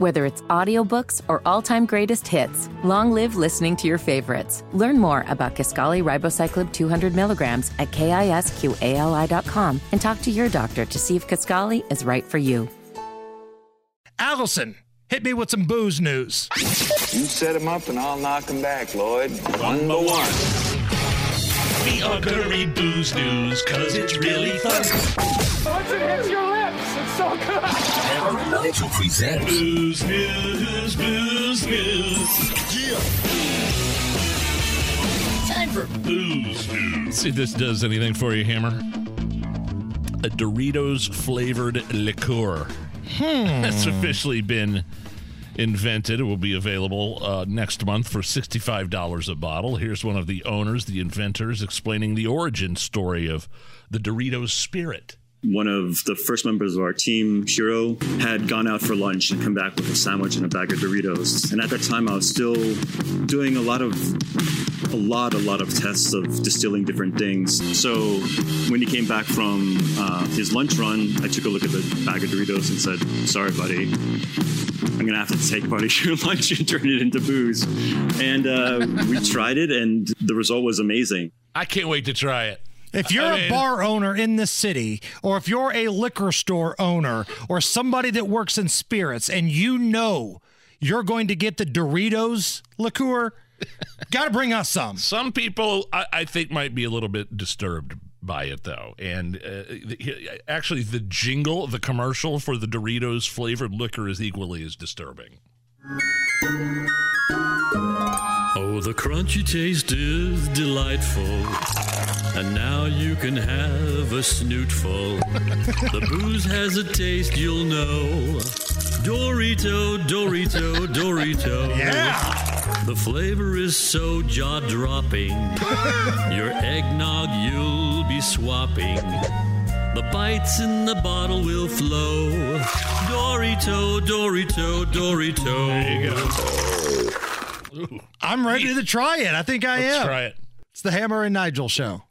Whether it's audiobooks or all-time greatest hits, long live listening to your favorites. Learn more about Kisqali Ribociclib 200 milligrams at kisqali.com and talk to your doctor to see if Kisqali is right for you. Allison, hit me with some booze news. You set him up and I'll knock him back, Lloyd. One by one. The Augury Booze News, cause it's really fun. So good. Hammer and Nigel present Booze News, Booze News. Time for Booze News. See if this does anything for you, Hammer. A Doritos flavored liqueur. Hmm. That's officially been invented. It will be available uh, next month for $65 a bottle. Here's one of the owners, the inventors, explaining the origin story of the Doritos spirit. One of the first members of our team, Hiro, had gone out for lunch and come back with a sandwich and a bag of Doritos. And at that time, I was still doing a lot of, a lot, a lot of tests of distilling different things. So when he came back from uh, his lunch run, I took a look at the bag of Doritos and said, "Sorry, buddy." I'm gonna have to take part of your lunch and turn it into booze. And uh, we tried it, and the result was amazing. I can't wait to try it. If you're I a mean- bar owner in this city, or if you're a liquor store owner, or somebody that works in spirits, and you know you're going to get the Doritos liqueur, got to bring us some. Some people, I, I think, might be a little bit disturbed by it, though. And uh, the, actually, the jingle, the commercial for the Doritos flavored liquor is equally as disturbing. Oh, the crunchy taste is delightful. And now you can have a snootful. the booze has a taste you'll know. Dorito, Dorito, Dorito. Yeah. The flavor is so jaw dropping. Your eggnog you'll be swapping. The bites in the bottle will flow. Dorito, Dorito, Dorito. There you go. I'm ready to try it. I think I Let's am. try it. It's the Hammer and Nigel show.